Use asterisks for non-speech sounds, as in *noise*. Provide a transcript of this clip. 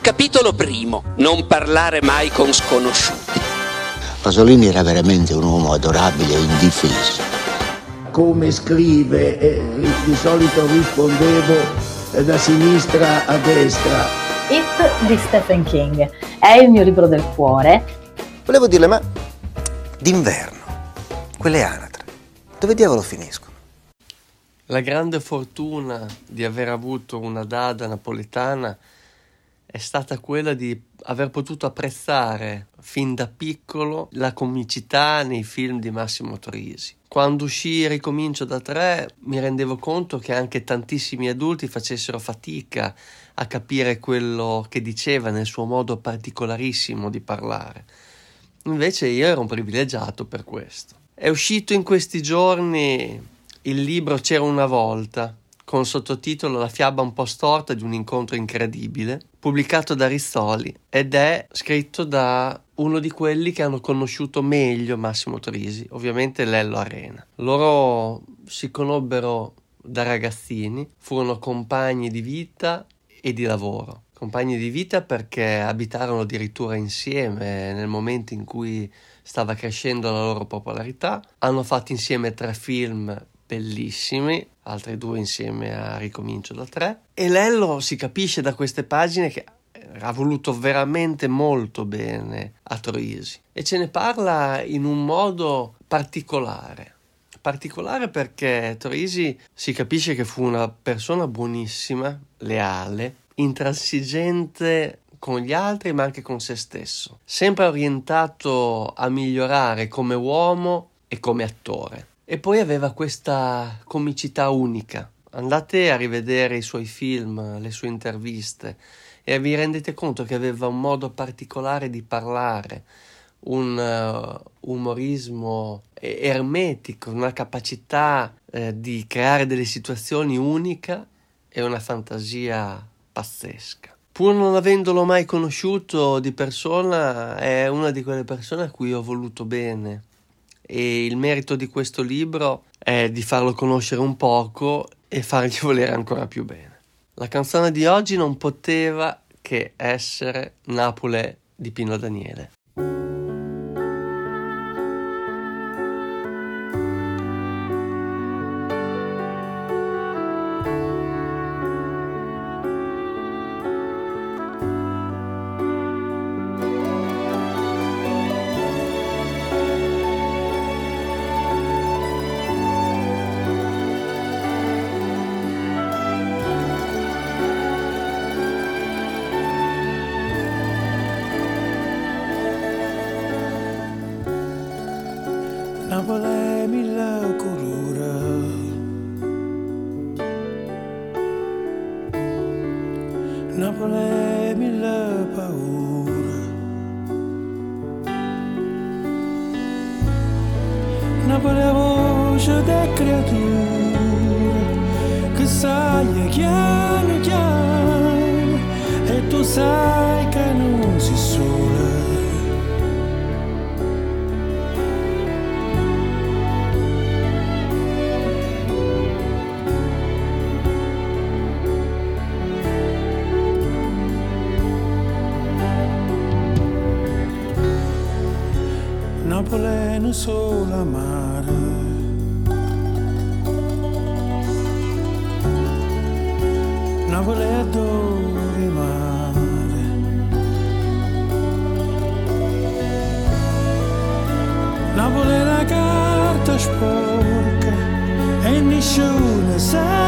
Capitolo primo. Non parlare mai con sconosciuti. Pasolini era veramente un uomo adorabile e indifeso. Come scrive, eh, di solito rispondevo eh, da sinistra a destra. It di Stephen King è il mio libro del cuore. Volevo dirle, ma d'inverno, quelle anatre, dove diavolo finiscono? La grande fortuna di aver avuto una dada napoletana è stata quella di aver potuto apprezzare fin da piccolo la comicità nei film di Massimo Torisi. Quando uscì Ricomincio da tre mi rendevo conto che anche tantissimi adulti facessero fatica a capire quello che diceva nel suo modo particolarissimo di parlare. Invece io ero un privilegiato per questo. È uscito in questi giorni il libro C'era una volta, con sottotitolo La fiaba un po' storta di un incontro incredibile, pubblicato da Rizzoli ed è scritto da uno di quelli che hanno conosciuto meglio Massimo Trisi, ovviamente Lello Arena. Loro si conobbero da ragazzini, furono compagni di vita e di lavoro. Compagni di vita perché abitarono addirittura insieme nel momento in cui stava crescendo la loro popolarità. Hanno fatto insieme tre film bellissimi, altri due insieme a Ricomincio da tre. E Lello si capisce da queste pagine che ha voluto veramente molto bene a Troisi e ce ne parla in un modo particolare. Particolare perché Troisi si capisce che fu una persona buonissima, leale, intransigente con gli altri ma anche con se stesso, sempre orientato a migliorare come uomo e come attore. E poi aveva questa comicità unica. Andate a rivedere i suoi film, le sue interviste e vi rendete conto che aveva un modo particolare di parlare, un uh, umorismo ermetico, una capacità uh, di creare delle situazioni unica e una fantasia pazzesca. Pur non avendolo mai conosciuto di persona, è una di quelle persone a cui ho voluto bene e il merito di questo libro è di farlo conoscere un poco e fargli *laughs* volere ancora più bene. La canzone di oggi non poteva che essere Napole di Pino Daniele. Napoli mille paura Napoli voce da creatura Che sai chiaro chiaro E tu sai che non si sola Napoli non solo amare. Napoli adori mare Napoli è una carta sporca e nessuno se